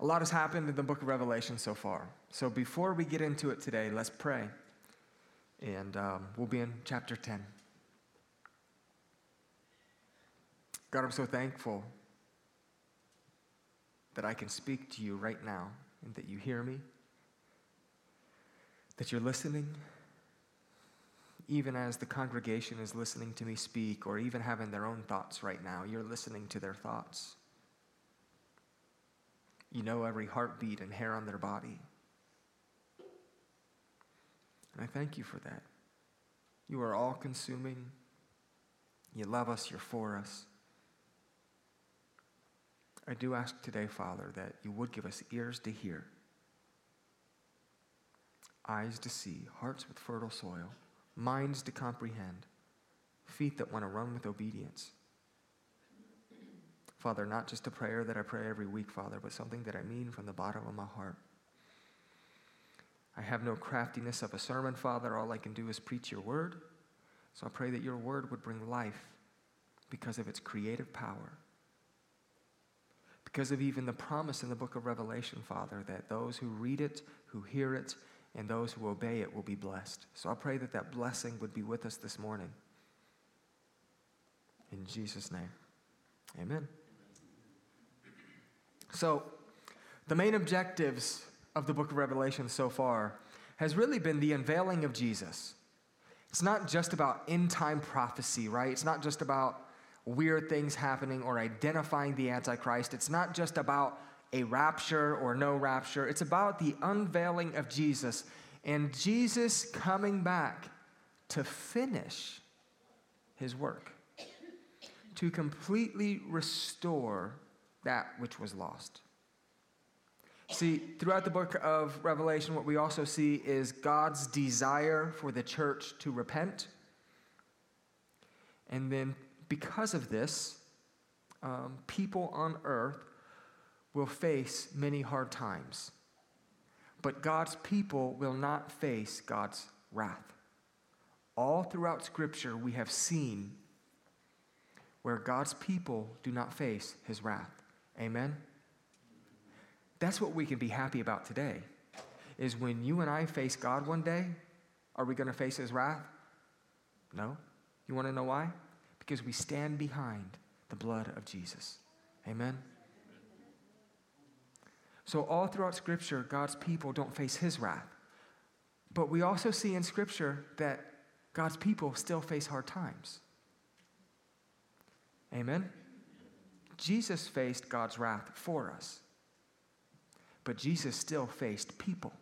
A lot has happened in the book of Revelation so far. So before we get into it today, let's pray. And um, we'll be in chapter 10. God, I'm so thankful that I can speak to you right now and that you hear me, that you're listening, even as the congregation is listening to me speak or even having their own thoughts right now. You're listening to their thoughts. You know every heartbeat and hair on their body. And I thank you for that. You are all consuming. You love us, you're for us. I do ask today, Father, that you would give us ears to hear, eyes to see, hearts with fertile soil, minds to comprehend, feet that want to run with obedience. Father, not just a prayer that I pray every week, Father, but something that I mean from the bottom of my heart. I have no craftiness of a sermon, Father. All I can do is preach your word. So I pray that your word would bring life because of its creative power. Because of even the promise in the book of Revelation, Father, that those who read it, who hear it, and those who obey it will be blessed. So I pray that that blessing would be with us this morning. In Jesus' name, amen. So, the main objectives of the book of Revelation so far has really been the unveiling of Jesus. It's not just about end time prophecy, right? It's not just about weird things happening or identifying the Antichrist. It's not just about a rapture or no rapture. It's about the unveiling of Jesus and Jesus coming back to finish his work, to completely restore that which was lost. See, throughout the book of Revelation, what we also see is God's desire for the church to repent. And then, because of this, um, people on earth will face many hard times. But God's people will not face God's wrath. All throughout Scripture, we have seen where God's people do not face his wrath. Amen? That's what we can be happy about today. Is when you and I face God one day, are we going to face his wrath? No. You want to know why? Because we stand behind the blood of Jesus. Amen? So, all throughout Scripture, God's people don't face his wrath. But we also see in Scripture that God's people still face hard times. Amen? Jesus faced God's wrath for us. But Jesus still faced people.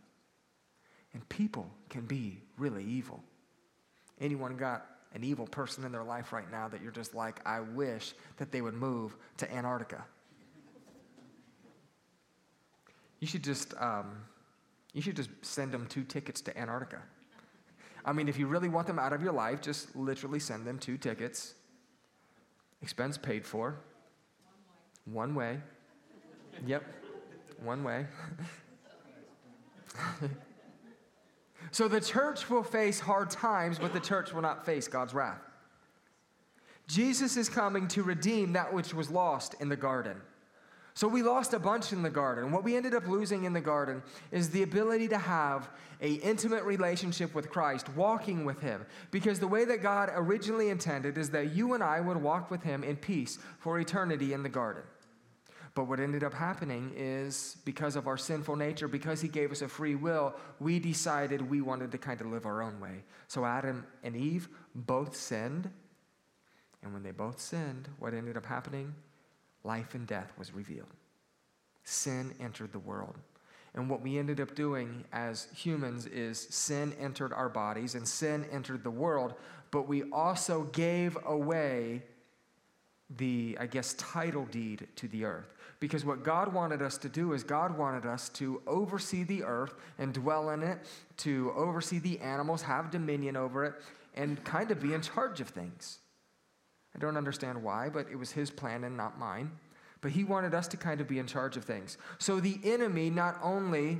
And people can be really evil. Anyone got an evil person in their life right now that you're just like, I wish that they would move to Antarctica? You should just, um, you should just send them two tickets to Antarctica. I mean, if you really want them out of your life, just literally send them two tickets. Expense paid for. One way. Yep, one way. so the church will face hard times, but the church will not face God's wrath. Jesus is coming to redeem that which was lost in the garden. So we lost a bunch in the garden. What we ended up losing in the garden is the ability to have a intimate relationship with Christ, walking with him. Because the way that God originally intended is that you and I would walk with him in peace for eternity in the garden. But what ended up happening is because of our sinful nature, because he gave us a free will, we decided we wanted to kind of live our own way. So Adam and Eve both sinned. And when they both sinned, what ended up happening? life and death was revealed. Sin entered the world. And what we ended up doing as humans is sin entered our bodies and sin entered the world, but we also gave away the, I guess, title deed to the earth. Because what God wanted us to do is God wanted us to oversee the earth and dwell in it, to oversee the animals, have dominion over it, and kind of be in charge of things. I don't understand why, but it was his plan and not mine. But he wanted us to kind of be in charge of things. So the enemy not only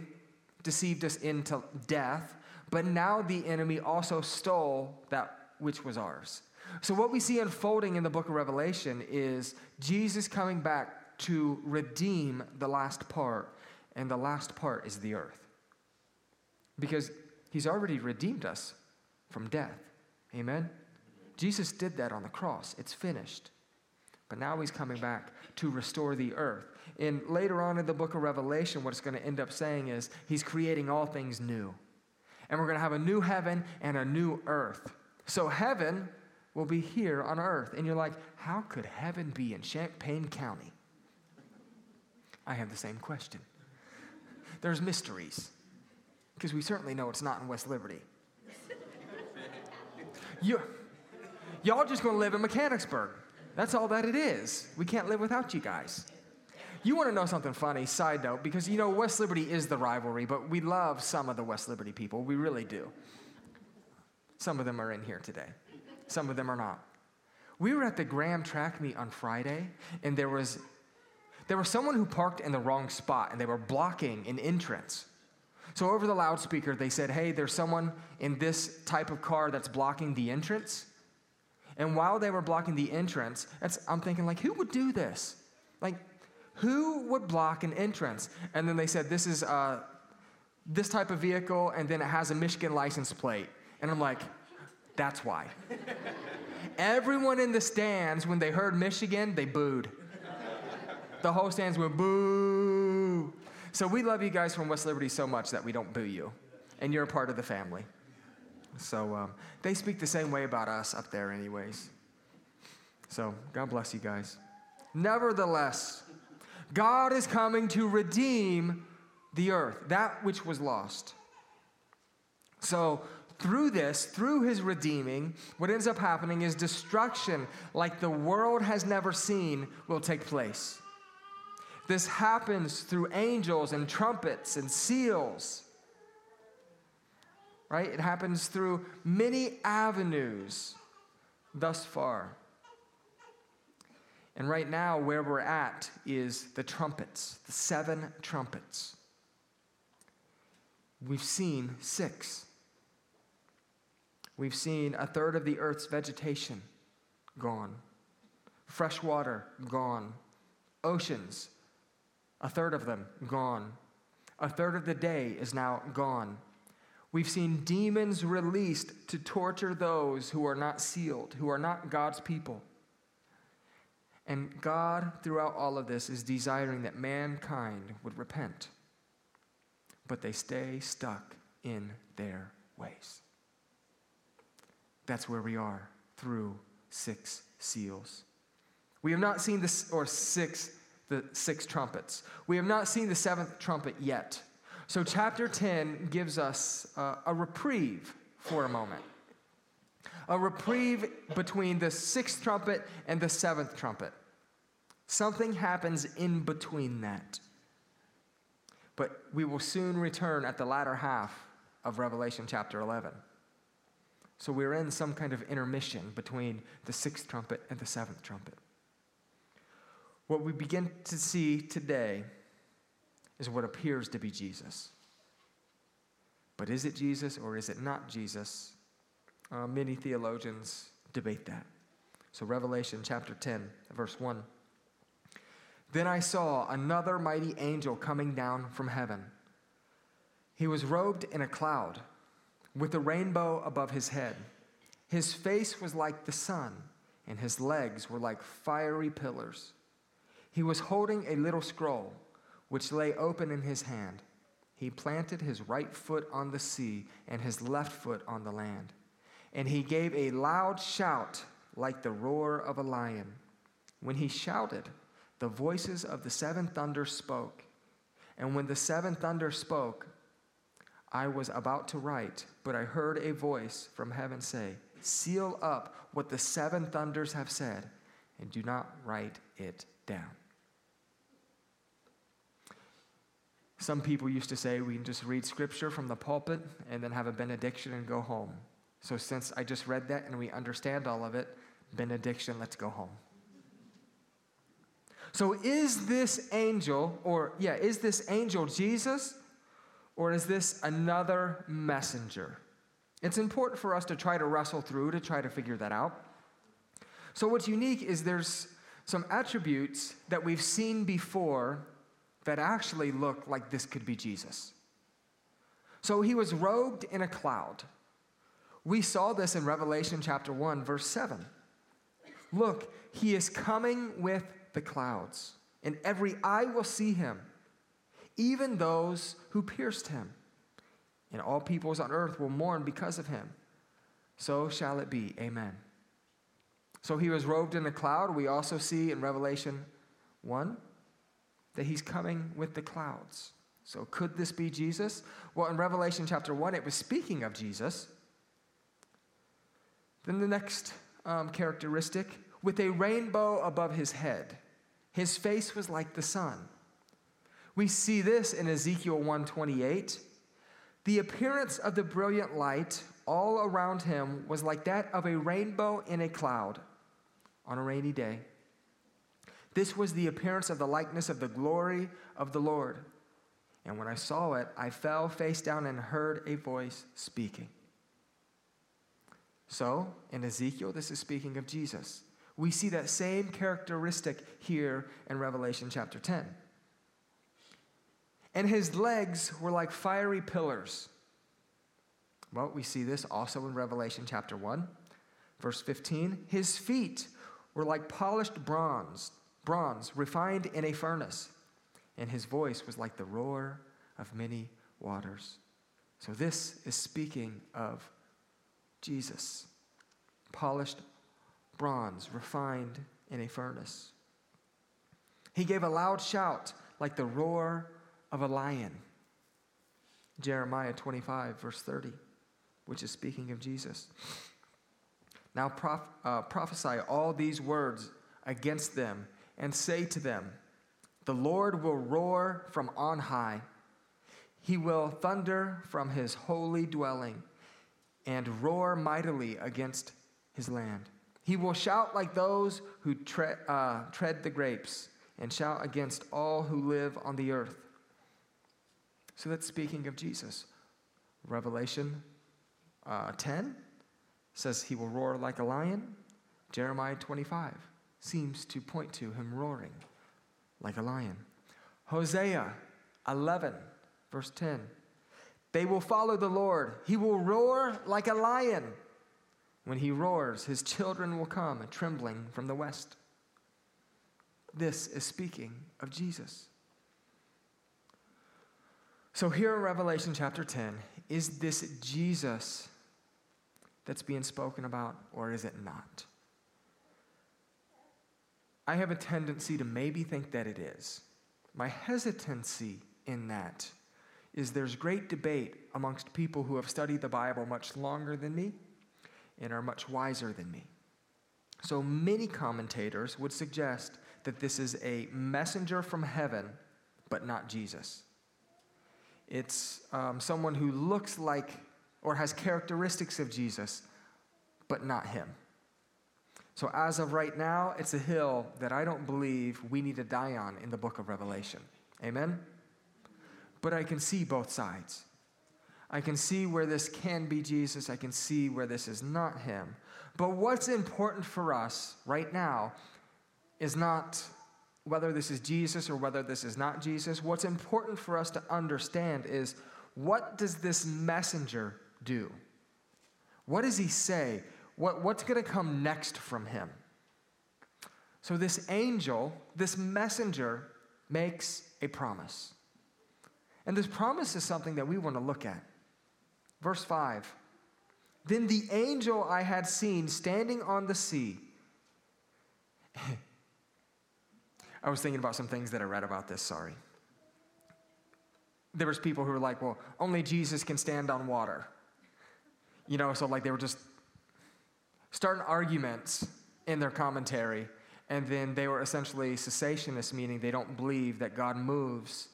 deceived us into death, but now the enemy also stole that which was ours. So what we see unfolding in the book of Revelation is Jesus coming back to redeem the last part, and the last part is the earth. Because he's already redeemed us from death. Amen? Jesus did that on the cross. It's finished. But now he's coming back to restore the earth. And later on in the book of Revelation, what it's going to end up saying is he's creating all things new. And we're going to have a new heaven and a new earth. So heaven will be here on earth. And you're like, how could heaven be in Champaign County? I have the same question. There's mysteries, because we certainly know it's not in West Liberty. You, y'all just to live in Mechanicsburg. That's all that it is. We can't live without you guys. You want to know something funny, side note, because you know West Liberty is the rivalry, but we love some of the West Liberty people. We really do. Some of them are in here today, some of them are not. We were at the Graham track meet on Friday, and there was there was someone who parked in the wrong spot and they were blocking an entrance. So over the loudspeaker, they said, Hey, there's someone in this type of car that's blocking the entrance. And while they were blocking the entrance, I'm thinking, like, who would do this? Like, who would block an entrance? And then they said, this is uh, this type of vehicle, and then it has a Michigan license plate. And I'm like, that's why. Everyone in the stands, when they heard Michigan, they booed. The whole stands went boo. So we love you guys from West Liberty so much that we don't boo you, and you're a part of the family. So um, they speak the same way about us up there, anyways. So God bless you guys. Nevertheless, God is coming to redeem the earth, that which was lost. So, through this, through his redeeming, what ends up happening is destruction like the world has never seen will take place. This happens through angels and trumpets and seals. Right? It happens through many avenues thus far. And right now, where we're at is the trumpets, the seven trumpets. We've seen six. We've seen a third of the earth's vegetation gone, fresh water gone, oceans, a third of them gone, a third of the day is now gone. We've seen demons released to torture those who are not sealed, who are not God's people. And God, throughout all of this, is desiring that mankind would repent, but they stay stuck in their ways. That's where we are through six seals. We have not seen this, or six, the six trumpets. We have not seen the seventh trumpet yet. So, chapter 10 gives us a reprieve for a moment a reprieve between the sixth trumpet and the seventh trumpet. Something happens in between that. But we will soon return at the latter half of Revelation chapter 11. So we're in some kind of intermission between the sixth trumpet and the seventh trumpet. What we begin to see today is what appears to be Jesus. But is it Jesus or is it not Jesus? Uh, many theologians debate that. So, Revelation chapter 10, verse 1. Then I saw another mighty angel coming down from heaven. He was robed in a cloud, with a rainbow above his head. His face was like the sun, and his legs were like fiery pillars. He was holding a little scroll, which lay open in his hand. He planted his right foot on the sea and his left foot on the land. And he gave a loud shout like the roar of a lion. When he shouted, the voices of the seven thunders spoke. And when the seven thunders spoke, I was about to write, but I heard a voice from heaven say, Seal up what the seven thunders have said, and do not write it down. Some people used to say we can just read scripture from the pulpit and then have a benediction and go home. So, since I just read that and we understand all of it, benediction, let's go home. So, is this angel, or yeah, is this angel Jesus, or is this another messenger? It's important for us to try to wrestle through to try to figure that out. So, what's unique is there's some attributes that we've seen before that actually look like this could be Jesus. So he was robed in a cloud. We saw this in Revelation chapter 1, verse 7. Look, he is coming with the clouds, and every eye will see him, even those who pierced him. And all peoples on earth will mourn because of him. So shall it be. Amen. So he was robed in a cloud. We also see in Revelation 1 that he's coming with the clouds. So could this be Jesus? Well, in Revelation chapter 1, it was speaking of Jesus. Then the next um, characteristic with a rainbow above his head. His face was like the sun. We see this in Ezekiel 128. The appearance of the brilliant light all around him was like that of a rainbow in a cloud on a rainy day. This was the appearance of the likeness of the glory of the Lord. And when I saw it, I fell face down and heard a voice speaking. So, in Ezekiel, this is speaking of Jesus. We see that same characteristic here in Revelation chapter 10. And his legs were like fiery pillars. Well, we see this also in Revelation chapter 1, verse 15. His feet were like polished bronze, bronze refined in a furnace, and his voice was like the roar of many waters. So this is speaking of Jesus, polished bronze refined in a furnace. He gave a loud shout like the roar of a lion. Jeremiah 25, verse 30, which is speaking of Jesus. Now prof, uh, prophesy all these words against them and say to them, The Lord will roar from on high. He will thunder from his holy dwelling and roar mightily against his land. He will shout like those who tre- uh, tread the grapes and shout against all who live on the earth. So that's speaking of Jesus. Revelation uh, 10 says he will roar like a lion. Jeremiah 25 seems to point to him roaring like a lion. Hosea 11, verse 10. They will follow the Lord. He will roar like a lion. When he roars, his children will come trembling from the west. This is speaking of Jesus. So, here in Revelation chapter 10, is this Jesus that's being spoken about, or is it not? I have a tendency to maybe think that it is. My hesitancy in that is there's great debate amongst people who have studied the Bible much longer than me and are much wiser than me. So many commentators would suggest that this is a messenger from heaven, but not Jesus. It's um, someone who looks like or has characteristics of Jesus, but not him. So, as of right now, it's a hill that I don't believe we need to die on in the book of Revelation. Amen? But I can see both sides. I can see where this can be Jesus. I can see where this is not him. But what's important for us right now is not whether this is Jesus or whether this is not Jesus. What's important for us to understand is what does this messenger do? What does he say? What, what's going to come next from him? So, this angel, this messenger, makes a promise. And this promise is something that we want to look at. Verse 5 Then the angel I had seen standing on the sea. I was thinking about some things that I read about this, sorry. There was people who were like, well, only Jesus can stand on water. You know, so like they were just starting arguments in their commentary, and then they were essentially cessationists, meaning they don't believe that God moves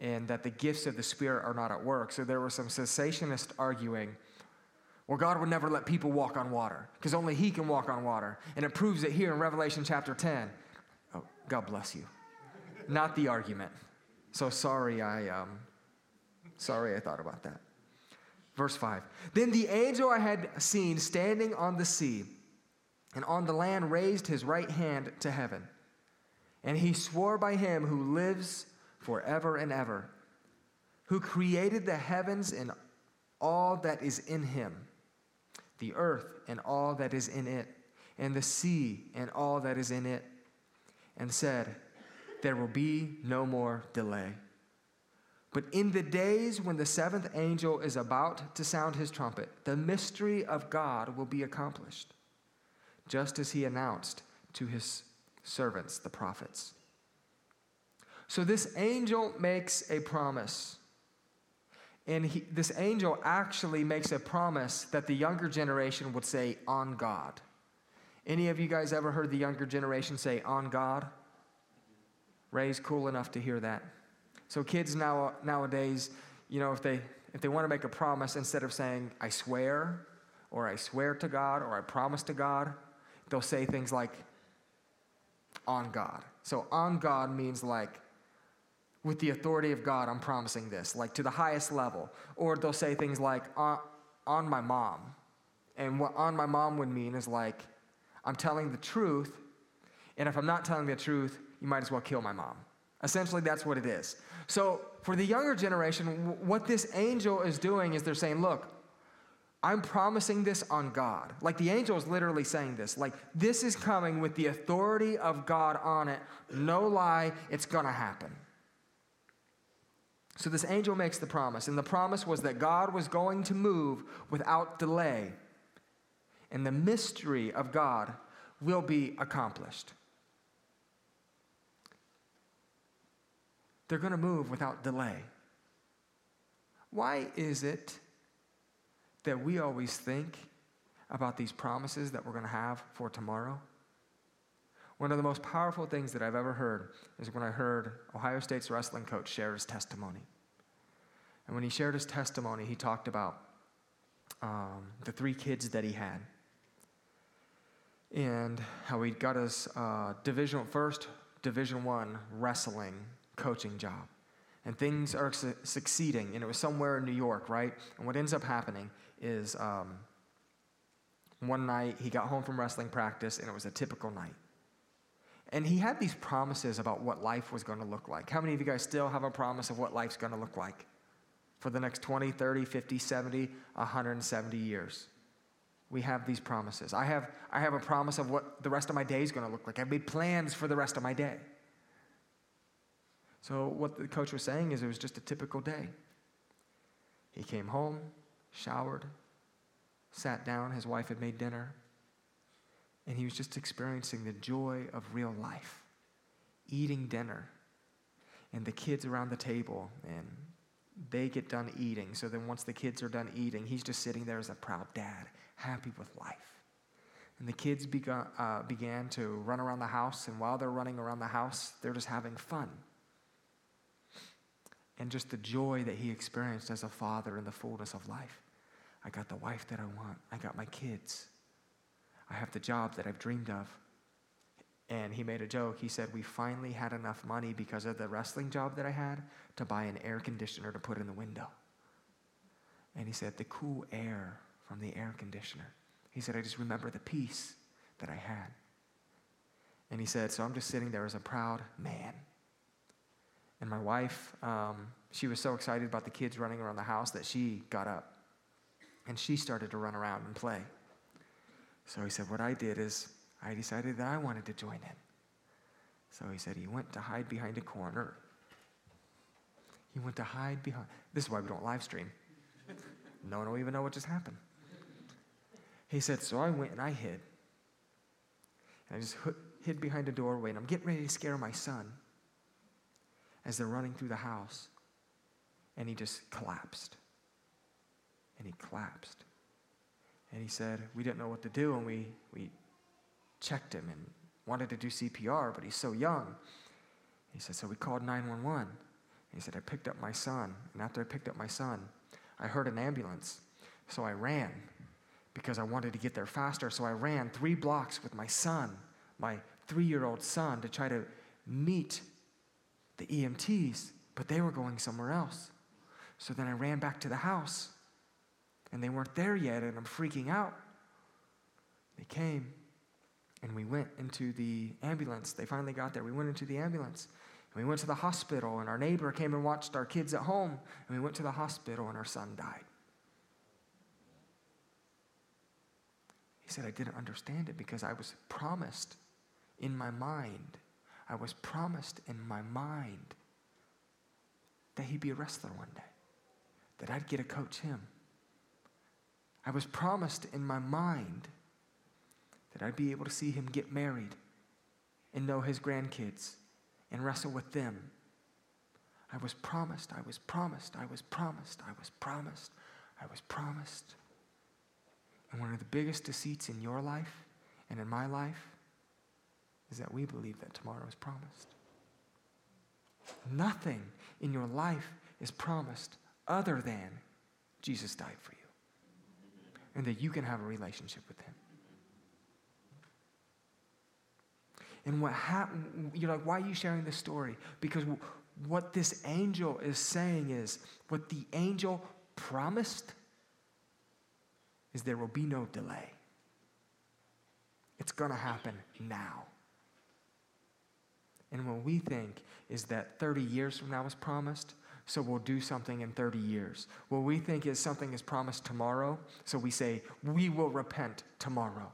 and that the gifts of the Spirit are not at work. So there were some cessationists arguing, well, God would never let people walk on water because only He can walk on water. And it proves it here in Revelation chapter 10. Oh, God bless you. not the argument. So sorry, I um, sorry I thought about that. Verse 5. Then the angel I had seen standing on the sea and on the land raised his right hand to heaven And he swore by him who lives forever and ever, who created the heavens and all that is in him, the earth and all that is in it, and the sea and all that is in it, and said, There will be no more delay. But in the days when the seventh angel is about to sound his trumpet, the mystery of God will be accomplished, just as he announced to his servants, the prophets. So this angel makes a promise. And he, this angel actually makes a promise that the younger generation would say, on God. Any of you guys ever heard the younger generation say, on God? Ray's cool enough to hear that. So kids now nowadays, you know, if they if they want to make a promise instead of saying I swear or I swear to God or I promise to God, they'll say things like on God. So on God means like with the authority of God, I'm promising this, like to the highest level. Or they'll say things like on, on my mom. And what on my mom would mean is like I'm telling the truth, and if I'm not telling the truth, you might as well kill my mom. Essentially, that's what it is. So, for the younger generation, what this angel is doing is they're saying, Look, I'm promising this on God. Like the angel is literally saying this. Like, this is coming with the authority of God on it. No lie, it's going to happen. So, this angel makes the promise, and the promise was that God was going to move without delay, and the mystery of God will be accomplished. they're going to move without delay. Why is it that we always think about these promises that we're going to have for tomorrow? One of the most powerful things that I've ever heard is when I heard Ohio State's wrestling coach share his testimony. And when he shared his testimony, he talked about um, the three kids that he had and how he got his uh, division first division one wrestling coaching job. And things are su- succeeding. And it was somewhere in New York, right? And what ends up happening is um, one night he got home from wrestling practice, and it was a typical night. And he had these promises about what life was going to look like. How many of you guys still have a promise of what life's going to look like for the next 20, 30, 50, 70, 170 years? We have these promises. I have, I have a promise of what the rest of my day is going to look like. I've made plans for the rest of my day. So, what the coach was saying is it was just a typical day. He came home, showered, sat down, his wife had made dinner, and he was just experiencing the joy of real life, eating dinner, and the kids around the table, and they get done eating. So then, once the kids are done eating, he's just sitting there as a proud dad, happy with life. And the kids began, uh, began to run around the house, and while they're running around the house, they're just having fun and just the joy that he experienced as a father in the fullness of life. I got the wife that I want, I got my kids, I have the job that I've dreamed of. And he made a joke. He said, We finally had enough money because of the wrestling job that I had to buy an air conditioner to put in the window. And he said, The cool air from the air conditioner. He said, I just remember the peace that I had. And he said, So I'm just sitting there as a proud man and my wife, um, she was so excited about the kids running around the house that she got up and she started to run around and play. So he said, What I did is I decided that I wanted to join in. So he said he went to hide behind a corner. He went to hide behind. This is why we don't live stream. No one will even know what just happened. He said, So I went and I hid. And I just hid behind a doorway and I'm getting ready to scare my son as they're running through the house. And he just collapsed. And he collapsed. And he said, We didn't know what to do, and we, we checked him and wanted to do CPR, but he's so young. He said, So we called 911. He said, I picked up my son. And after I picked up my son, I heard an ambulance. So I ran because I wanted to get there faster. So I ran three blocks with my son, my three year old son, to try to meet the EMTs, but they were going somewhere else. So then I ran back to the house, and they weren't there yet, and I'm freaking out. They came, And we went into the ambulance. They finally got there. We went into the ambulance. And we went to the hospital, and our neighbor came and watched our kids at home. And we went to the hospital, and our son died. He said, I didn't understand it because I was promised in my mind. I was promised in my mind that he'd be a wrestler one day, that I'd get to coach him. I was promised in my mind that I'd be able to see him get married and know his grandkids and wrestle with them. I was promised, I was promised, I was promised, I was promised, I was promised. And one of the biggest deceits in your life and in my life is that we believe that tomorrow is promised. Nothing in your life is promised other than Jesus died for you and that you can have a relationship with him. And what happened, you're like, why are you sharing this story? Because what this angel is saying is what the angel promised is there will be no delay. It's going to happen now. And what we think is that 30 years from now is promised, so we'll do something in 30 years. What we think is something is promised tomorrow, so we say, we will repent tomorrow.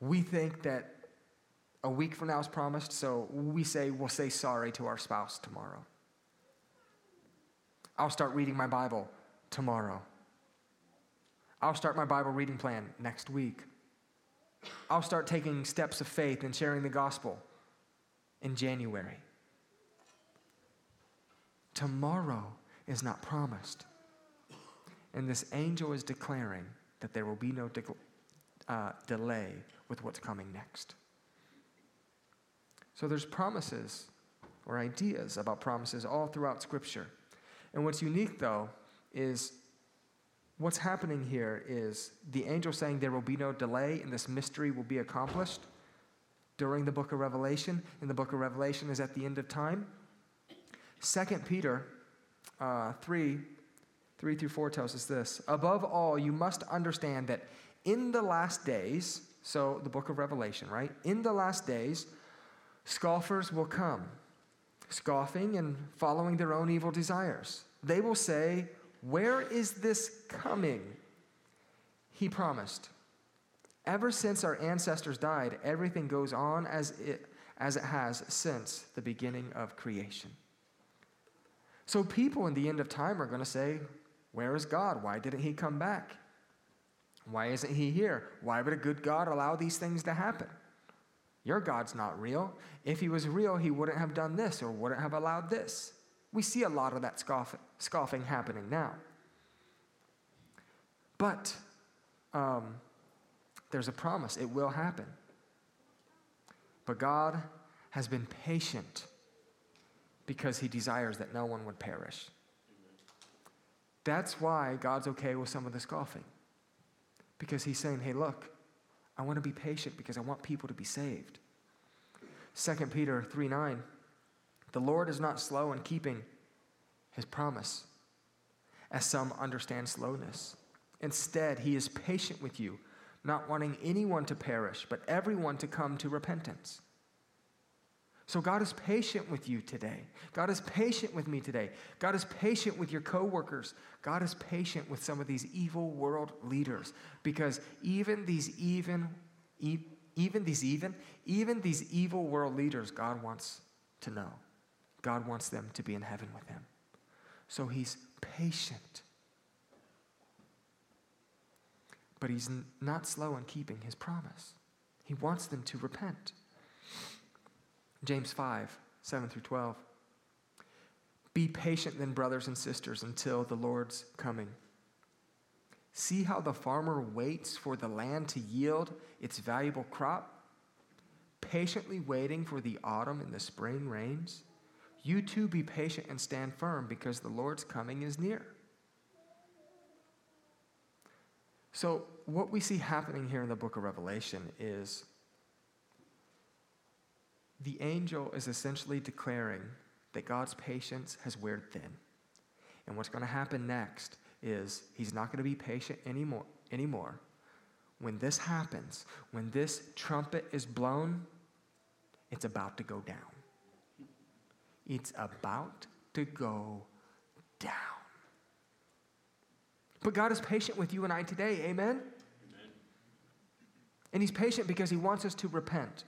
We think that a week from now is promised, so we say, we'll say sorry to our spouse tomorrow. I'll start reading my Bible tomorrow. I'll start my Bible reading plan next week. I'll start taking steps of faith and sharing the gospel in January. Tomorrow is not promised. And this angel is declaring that there will be no de- uh, delay with what's coming next. So there's promises or ideas about promises all throughout Scripture. And what's unique, though, is what's happening here is the angel saying there will be no delay and this mystery will be accomplished during the book of Revelation. And the book of Revelation is at the end of time. Second Peter uh, 3 3 through 4 tells us this Above all, you must understand that in the last days, so the book of Revelation, right? In the last days, scoffers will come, scoffing and following their own evil desires. They will say, where is this coming? He promised. Ever since our ancestors died, everything goes on as it, as it has since the beginning of creation. So people in the end of time are going to say, Where is God? Why didn't he come back? Why isn't he here? Why would a good God allow these things to happen? Your God's not real. If he was real, he wouldn't have done this or wouldn't have allowed this. We see a lot of that scoff, scoffing happening now. But um, there's a promise, it will happen. But God has been patient because he desires that no one would perish. That's why God's okay with some of the scoffing. Because he's saying, hey, look, I want to be patient because I want people to be saved. 2 Peter 3 9 the Lord is not slow in keeping his promise, as some understand slowness. Instead, he is patient with you, not wanting anyone to perish, but everyone to come to repentance. So God is patient with you today. God is patient with me today. God is patient with your coworkers. God is patient with some of these evil world leaders because even these even even these even even these evil world leaders God wants to know. God wants them to be in heaven with him. So he's patient. But he's not slow in keeping his promise. He wants them to repent. James 5, 7 through 12. Be patient then, brothers and sisters, until the Lord's coming. See how the farmer waits for the land to yield its valuable crop, patiently waiting for the autumn and the spring rains. You too be patient and stand firm because the Lord's coming is near. So, what we see happening here in the book of Revelation is the angel is essentially declaring that God's patience has weared thin. And what's going to happen next is he's not going to be patient anymore, anymore when this happens, when this trumpet is blown, it's about to go down. It's about to go down. But God is patient with you and I today. Amen? Amen? And He's patient because He wants us to repent.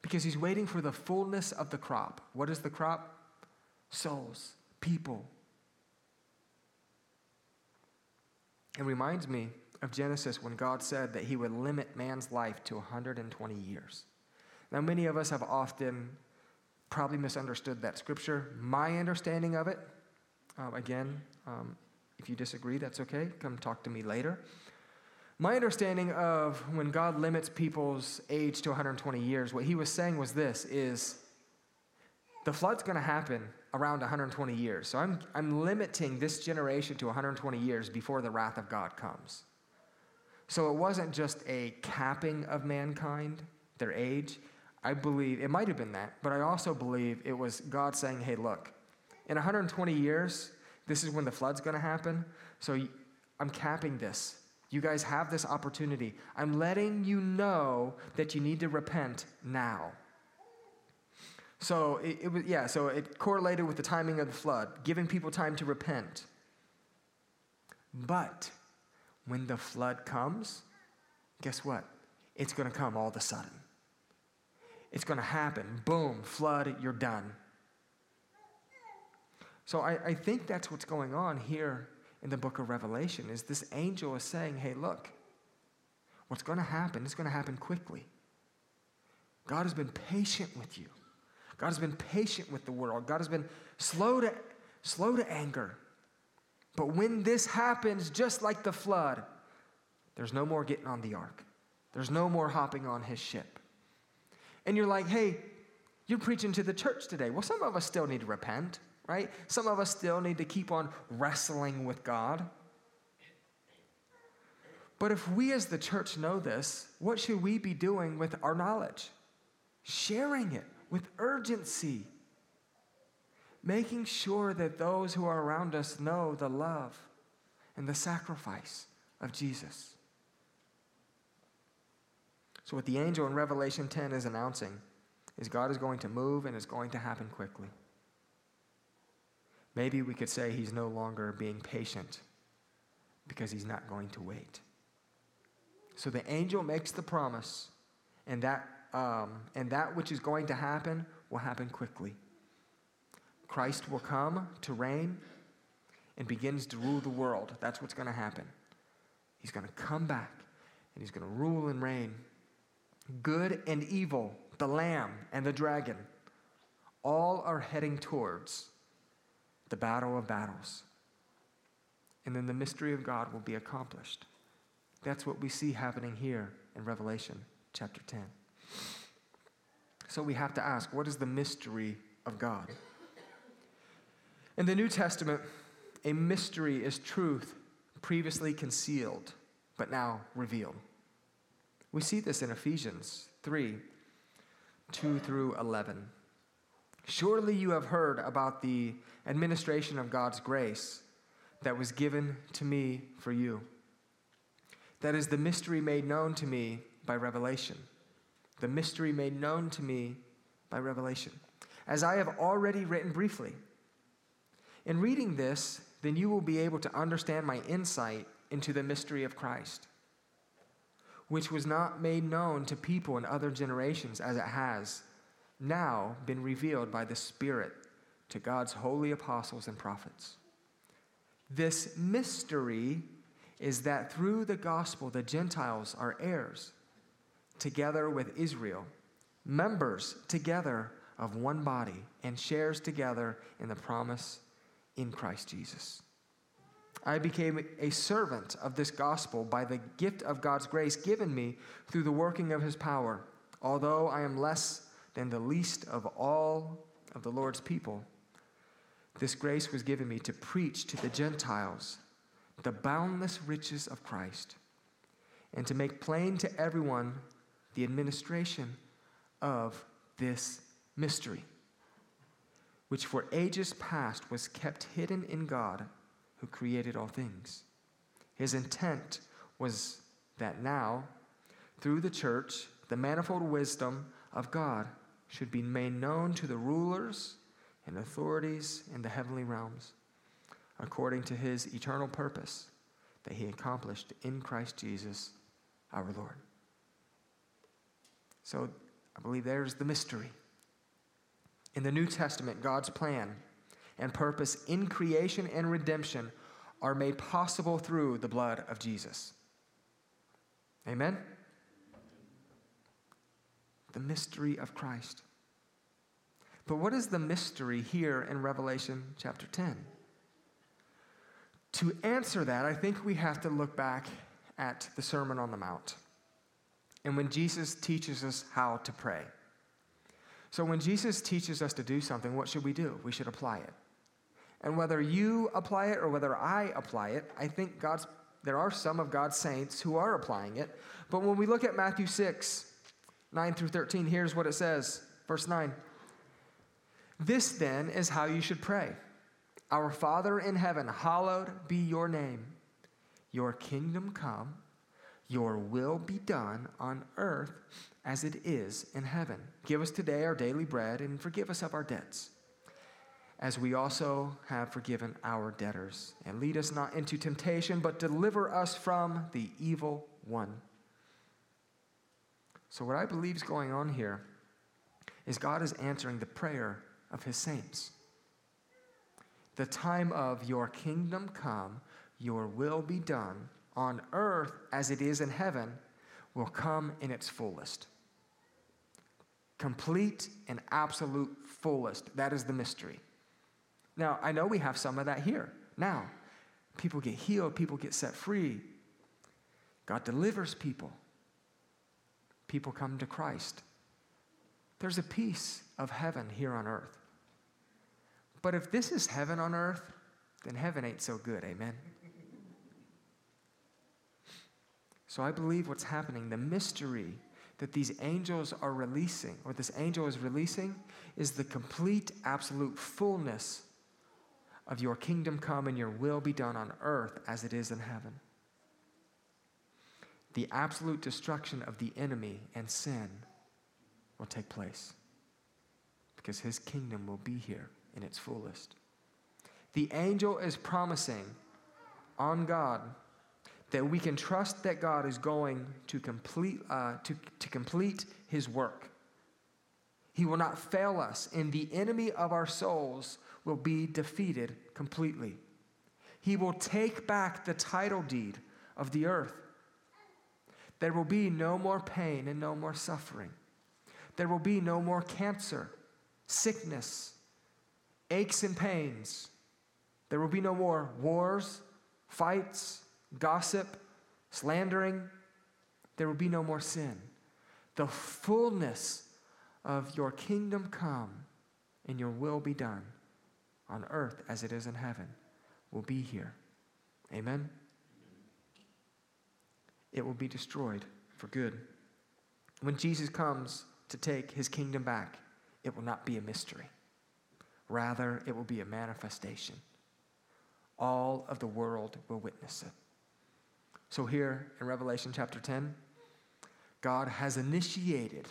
Because He's waiting for the fullness of the crop. What is the crop? Souls, people. It reminds me of Genesis when God said that He would limit man's life to 120 years. Now, many of us have often probably misunderstood that scripture. My understanding of it, uh, again, um, if you disagree, that's okay. Come talk to me later. My understanding of when God limits people's age to 120 years, what he was saying was this is the flood's going to happen around 120 years. So I'm, I'm limiting this generation to 120 years before the wrath of God comes. So it wasn't just a capping of mankind, their age. I believe, it might have been that, but I also believe it was God saying, hey, look, in 120 years, this is when the flood's going to happen. So I'm capping this. You guys have this opportunity. I'm letting you know that you need to repent now. So it, it, was, yeah, so it correlated with the timing of the flood, giving people time to repent. But when the flood comes, guess what? It's going to come all of a sudden. It's going to happen. Boom, flood, you're done. So I, I think that's what's going on here in the book of Revelation is this angel is saying, hey, look, what's going to happen is going to happen quickly. God has been patient with you. God has been patient with the world. God has been slow to, slow to anger. But when this happens, just like the flood, there's no more getting on the ark. There's no more hopping on his ship. And you're like, hey, you're preaching to the church today. Well, some of us still need to repent right? Some of us still need to keep on wrestling with God. But if we as the church know this, what should we be doing with our knowledge? Sharing it with urgency. Making sure that those who are around us know the love and the sacrifice of Jesus. So, what the angel in Revelation 10 is announcing is God is going to move and it's going to happen quickly. Maybe we could say he's no longer being patient because he's not going to wait. So the angel makes the promise, and that, um, and that which is going to happen will happen quickly. Christ will come to reign and begins to rule the world. That's what's going to happen. He's going to come back and he's going to rule and reign. Good and evil, the lamb and the dragon, all are heading towards the battle of battles. And then the mystery of God will be accomplished. That's what we see happening here in Revelation chapter 10. So we have to ask what is the mystery of God? In the New Testament, a mystery is truth previously concealed, but now revealed. We see this in Ephesians 3 2 through 11. Surely you have heard about the administration of God's grace that was given to me for you. That is the mystery made known to me by revelation. The mystery made known to me by revelation. As I have already written briefly. In reading this, then you will be able to understand my insight into the mystery of Christ, which was not made known to people in other generations as it has now been revealed by the Spirit to God's holy apostles and prophets. This mystery is that through the gospel, the Gentiles are heirs, together with Israel, members together of one body, and shares together in the promise in Christ Jesus. I became a servant of this gospel by the gift of God's grace given me through the working of his power. Although I am less than the least of all of the Lord's people, this grace was given me to preach to the Gentiles the boundless riches of Christ and to make plain to everyone the administration of this mystery, which for ages past was kept hidden in God who created all things. His intent was that now, through the church, the manifold wisdom of God should be made known to the rulers and authorities in the heavenly realms, according to his eternal purpose that he accomplished in Christ Jesus our Lord. So I believe there's the mystery. In the New Testament, God's plan and purpose in creation and redemption are made possible through the blood of Jesus. Amen? The mystery of Christ. But what is the mystery here in Revelation chapter 10? To answer that, I think we have to look back at the Sermon on the Mount and when Jesus teaches us how to pray. So, when Jesus teaches us to do something, what should we do? We should apply it. And whether you apply it or whether I apply it, I think God's, there are some of God's saints who are applying it. But when we look at Matthew 6, 9 through 13, here's what it says. Verse 9 This then is how you should pray Our Father in heaven, hallowed be your name. Your kingdom come, your will be done on earth as it is in heaven. Give us today our daily bread and forgive us of our debts, as we also have forgiven our debtors. And lead us not into temptation, but deliver us from the evil one. So, what I believe is going on here is God is answering the prayer of his saints. The time of your kingdom come, your will be done on earth as it is in heaven will come in its fullest. Complete and absolute fullest. That is the mystery. Now, I know we have some of that here. Now, people get healed, people get set free. God delivers people. People come to Christ. There's a piece of heaven here on earth. But if this is heaven on earth, then heaven ain't so good, amen? So I believe what's happening, the mystery that these angels are releasing, or this angel is releasing, is the complete, absolute fullness of your kingdom come and your will be done on earth as it is in heaven. The absolute destruction of the enemy and sin will take place because his kingdom will be here in its fullest. The angel is promising on God that we can trust that God is going to complete, uh, to, to complete his work. He will not fail us, and the enemy of our souls will be defeated completely. He will take back the title deed of the earth. There will be no more pain and no more suffering. There will be no more cancer, sickness, aches and pains. There will be no more wars, fights, gossip, slandering. There will be no more sin. The fullness of your kingdom come and your will be done on earth as it is in heaven will be here. Amen? It will be destroyed for good. When Jesus comes to take his kingdom back, it will not be a mystery. Rather, it will be a manifestation. All of the world will witness it. So, here in Revelation chapter 10, God has initiated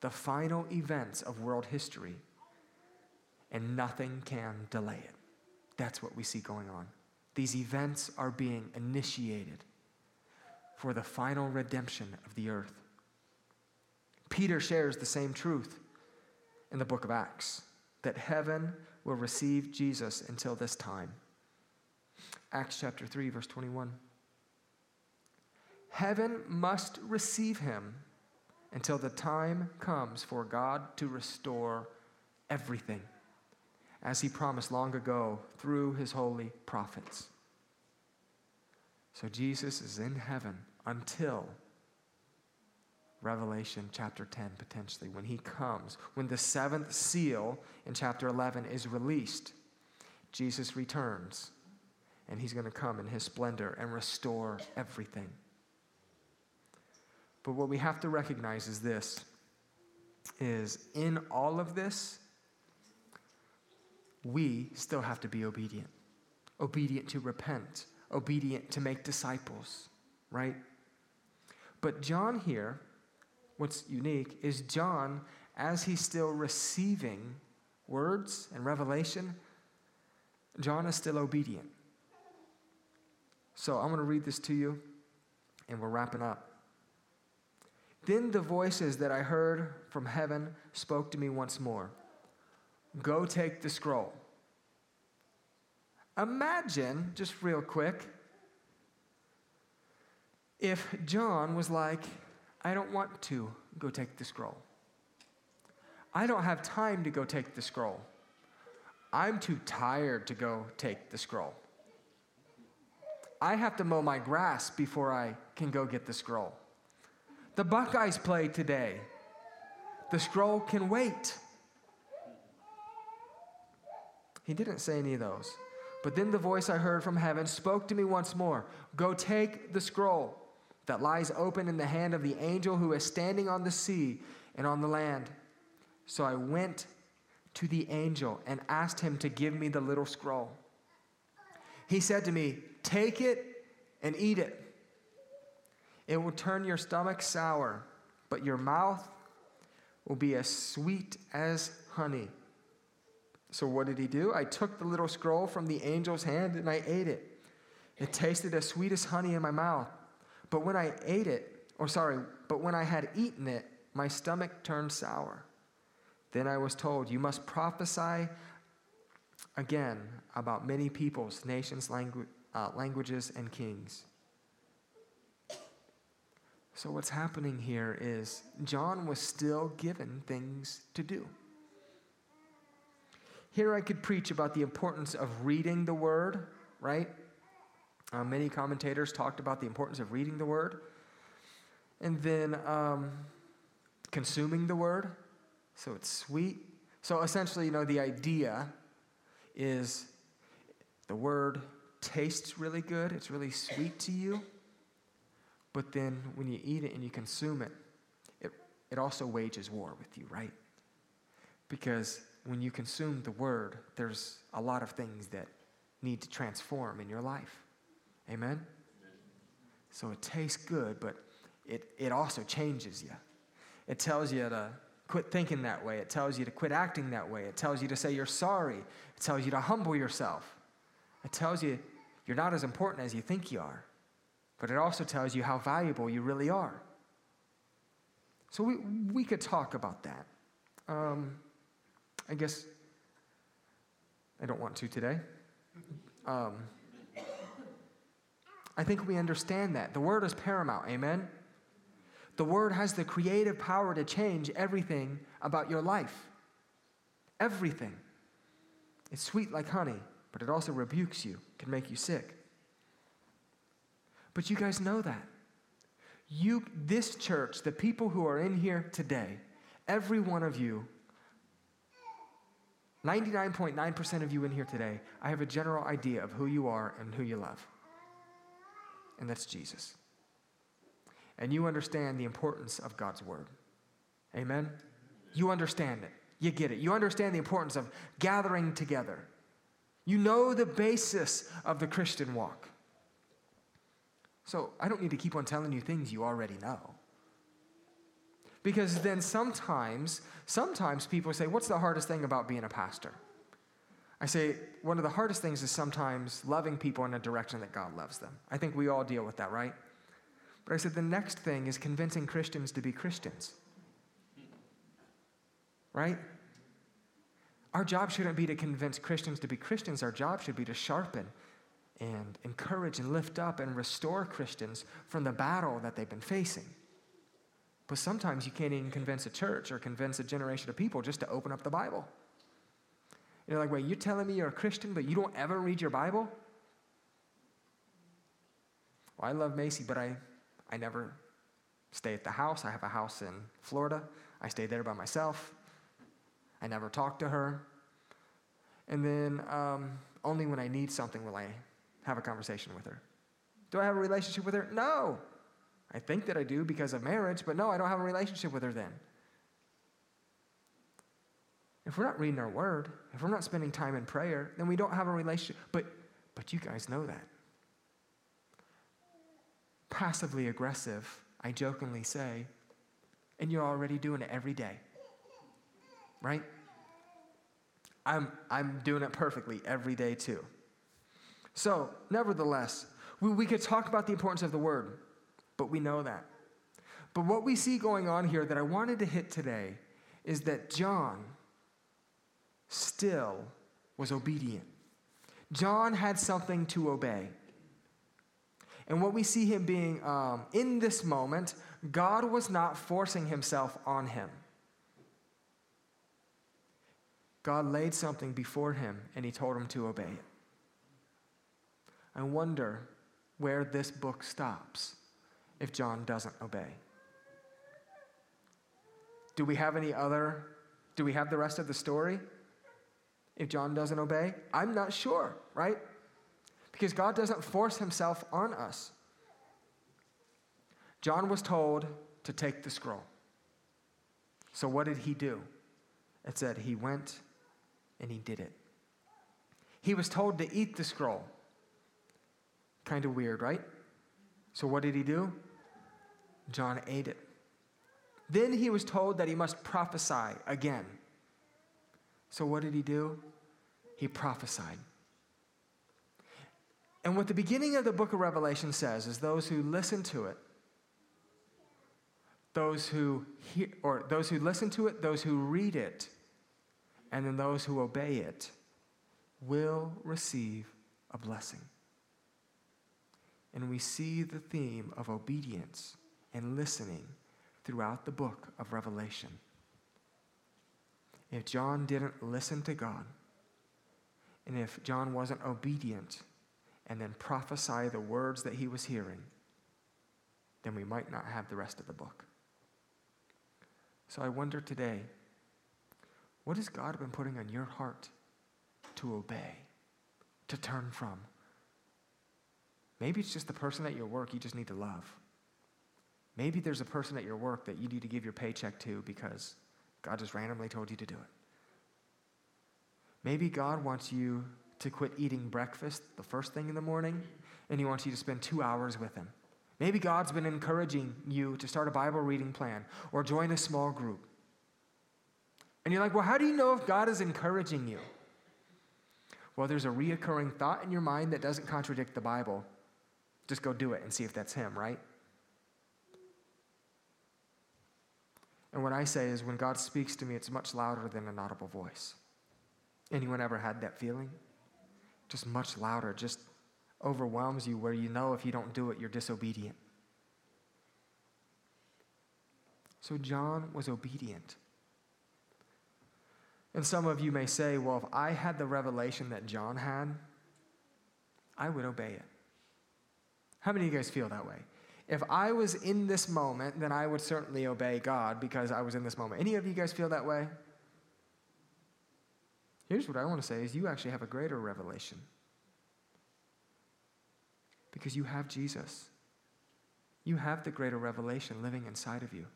the final events of world history, and nothing can delay it. That's what we see going on. These events are being initiated for the final redemption of the earth. Peter shares the same truth in the book of Acts that heaven will receive Jesus until this time. Acts chapter 3, verse 21. Heaven must receive him until the time comes for God to restore everything, as he promised long ago through his holy prophets. So Jesus is in heaven until Revelation chapter 10, potentially, when he comes, when the seventh seal in chapter 11 is released, Jesus returns and he's going to come in his splendor and restore everything. But what we have to recognize is this is in all of this, we still have to be obedient. Obedient to repent, obedient to make disciples, right? But John here, what's unique is John, as he's still receiving words and revelation, John is still obedient. So I'm going to read this to you, and we're wrapping up. Then the voices that I heard from heaven spoke to me once more Go take the scroll. Imagine, just real quick, if John was like, I don't want to go take the scroll. I don't have time to go take the scroll. I'm too tired to go take the scroll. I have to mow my grass before I can go get the scroll. The Buckeyes play today. The scroll can wait. He didn't say any of those. But then the voice I heard from heaven spoke to me once more Go take the scroll that lies open in the hand of the angel who is standing on the sea and on the land. So I went to the angel and asked him to give me the little scroll. He said to me, Take it and eat it. It will turn your stomach sour, but your mouth will be as sweet as honey. So, what did he do? I took the little scroll from the angel's hand and I ate it. It tasted as sweet as honey in my mouth. But when I ate it, or sorry, but when I had eaten it, my stomach turned sour. Then I was told, You must prophesy again about many peoples, nations, langu- uh, languages, and kings. So, what's happening here is John was still given things to do. Here I could preach about the importance of reading the word, right? Uh, many commentators talked about the importance of reading the word. And then um, consuming the word, so it's sweet. So essentially, you know, the idea is the word tastes really good, it's really sweet to you. But then when you eat it and you consume it, it, it also wages war with you, right? Because when you consume the word, there's a lot of things that need to transform in your life. Amen? So it tastes good, but it, it also changes you. It tells you to quit thinking that way. It tells you to quit acting that way. It tells you to say you're sorry. It tells you to humble yourself. It tells you you're not as important as you think you are but it also tells you how valuable you really are. So we, we could talk about that. Um, I guess I don't want to today. Um, I think we understand that. The word is paramount, amen? The word has the creative power to change everything about your life. Everything. It's sweet like honey, but it also rebukes you, can make you sick. But you guys know that. You, this church, the people who are in here today, every one of you, 99.9% of you in here today, I have a general idea of who you are and who you love. And that's Jesus. And you understand the importance of God's word. Amen? You understand it. You get it. You understand the importance of gathering together. You know the basis of the Christian walk. So I don't need to keep on telling you things you already know. Because then sometimes, sometimes people say, What's the hardest thing about being a pastor? I say, one of the hardest things is sometimes loving people in a direction that God loves them. I think we all deal with that, right? But I said, the next thing is convincing Christians to be Christians. Right? Our job shouldn't be to convince Christians to be Christians. Our job should be to sharpen and encourage and lift up and restore Christians from the battle that they've been facing. But sometimes you can't even convince a church or convince a generation of people just to open up the Bible. You're like, wait, you're telling me you're a Christian, but you don't ever read your Bible? Well, I love Macy, but I, I never stay at the house. I have a house in Florida. I stay there by myself. I never talk to her. And then um, only when I need something will I have a conversation with her. Do I have a relationship with her? No. I think that I do because of marriage, but no, I don't have a relationship with her then. If we're not reading our word, if we're not spending time in prayer, then we don't have a relationship. But but you guys know that. passively aggressive, I jokingly say, and you're already doing it every day. Right? I'm, I'm doing it perfectly every day too. So, nevertheless, we, we could talk about the importance of the word, but we know that. But what we see going on here that I wanted to hit today is that John still was obedient. John had something to obey. And what we see him being um, in this moment, God was not forcing himself on him. God laid something before him and he told him to obey it. I wonder where this book stops if John doesn't obey. Do we have any other? Do we have the rest of the story? If John doesn't obey? I'm not sure, right? Because God doesn't force himself on us. John was told to take the scroll. So what did he do? It said he went and he did it. He was told to eat the scroll. Kind of weird, right? So what did he do? John ate it. Then he was told that he must prophesy again. So what did he do? He prophesied. And what the beginning of the book of Revelation says is those who listen to it, those who hear, or those who listen to it, those who read it, and then those who obey it will receive a blessing. And we see the theme of obedience and listening throughout the book of Revelation. If John didn't listen to God, and if John wasn't obedient and then prophesy the words that he was hearing, then we might not have the rest of the book. So I wonder today what has God been putting on your heart to obey, to turn from? Maybe it's just the person at your work you just need to love. Maybe there's a person at your work that you need to give your paycheck to because God just randomly told you to do it. Maybe God wants you to quit eating breakfast the first thing in the morning and He wants you to spend two hours with Him. Maybe God's been encouraging you to start a Bible reading plan or join a small group. And you're like, well, how do you know if God is encouraging you? Well, there's a reoccurring thought in your mind that doesn't contradict the Bible. Just go do it and see if that's Him, right? And what I say is when God speaks to me, it's much louder than an audible voice. Anyone ever had that feeling? Just much louder, just overwhelms you where you know if you don't do it, you're disobedient. So John was obedient. And some of you may say, well, if I had the revelation that John had, I would obey it. How many of you guys feel that way? If I was in this moment, then I would certainly obey God because I was in this moment. Any of you guys feel that way? Here's what I want to say is you actually have a greater revelation. Because you have Jesus. You have the greater revelation living inside of you.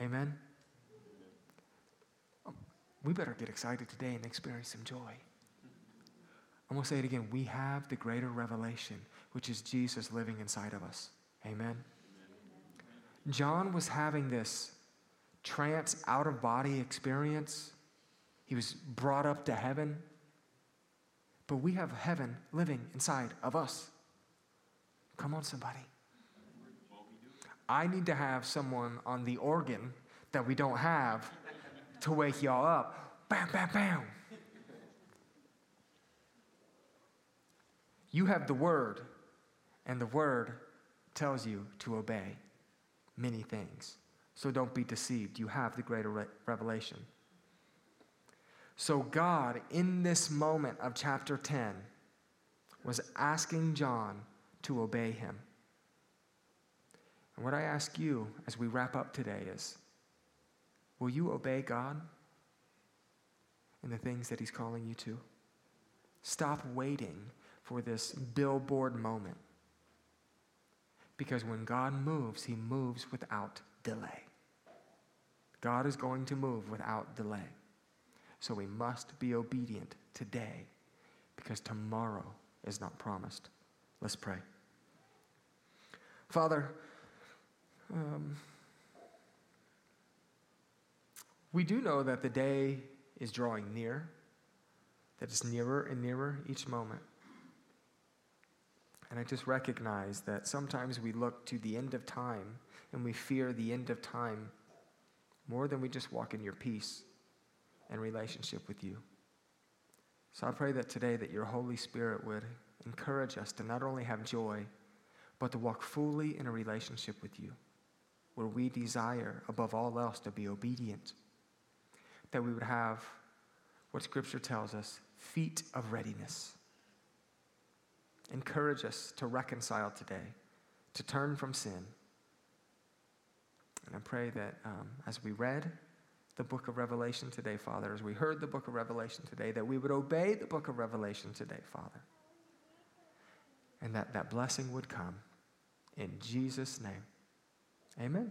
Amen um, we better get excited today and experience some joy. I'm going to say it again. We have the greater revelation, which is Jesus living inside of us. Amen. John was having this trance out of body experience. He was brought up to heaven. But we have heaven living inside of us. Come on, somebody. I need to have someone on the organ that we don't have to wake y'all up. Bam, bam, bam. You have the word, and the word tells you to obey many things. So don't be deceived. You have the greater re- revelation. So, God, in this moment of chapter 10, was asking John to obey him. And what I ask you as we wrap up today is Will you obey God in the things that He's calling you to? Stop waiting for this billboard moment. Because when God moves, He moves without delay. God is going to move without delay. So we must be obedient today because tomorrow is not promised. Let's pray. Father, um, we do know that the day is drawing near, that it's nearer and nearer each moment. And I just recognize that sometimes we look to the end of time and we fear the end of time more than we just walk in your peace and relationship with you. So I pray that today that your Holy Spirit would encourage us to not only have joy, but to walk fully in a relationship with you, where we desire above all else to be obedient, that we would have what Scripture tells us feet of readiness. Encourage us to reconcile today, to turn from sin. And I pray that um, as we read the book of Revelation today, Father, as we heard the book of Revelation today, that we would obey the book of Revelation today, Father. And that that blessing would come in Jesus' name. Amen.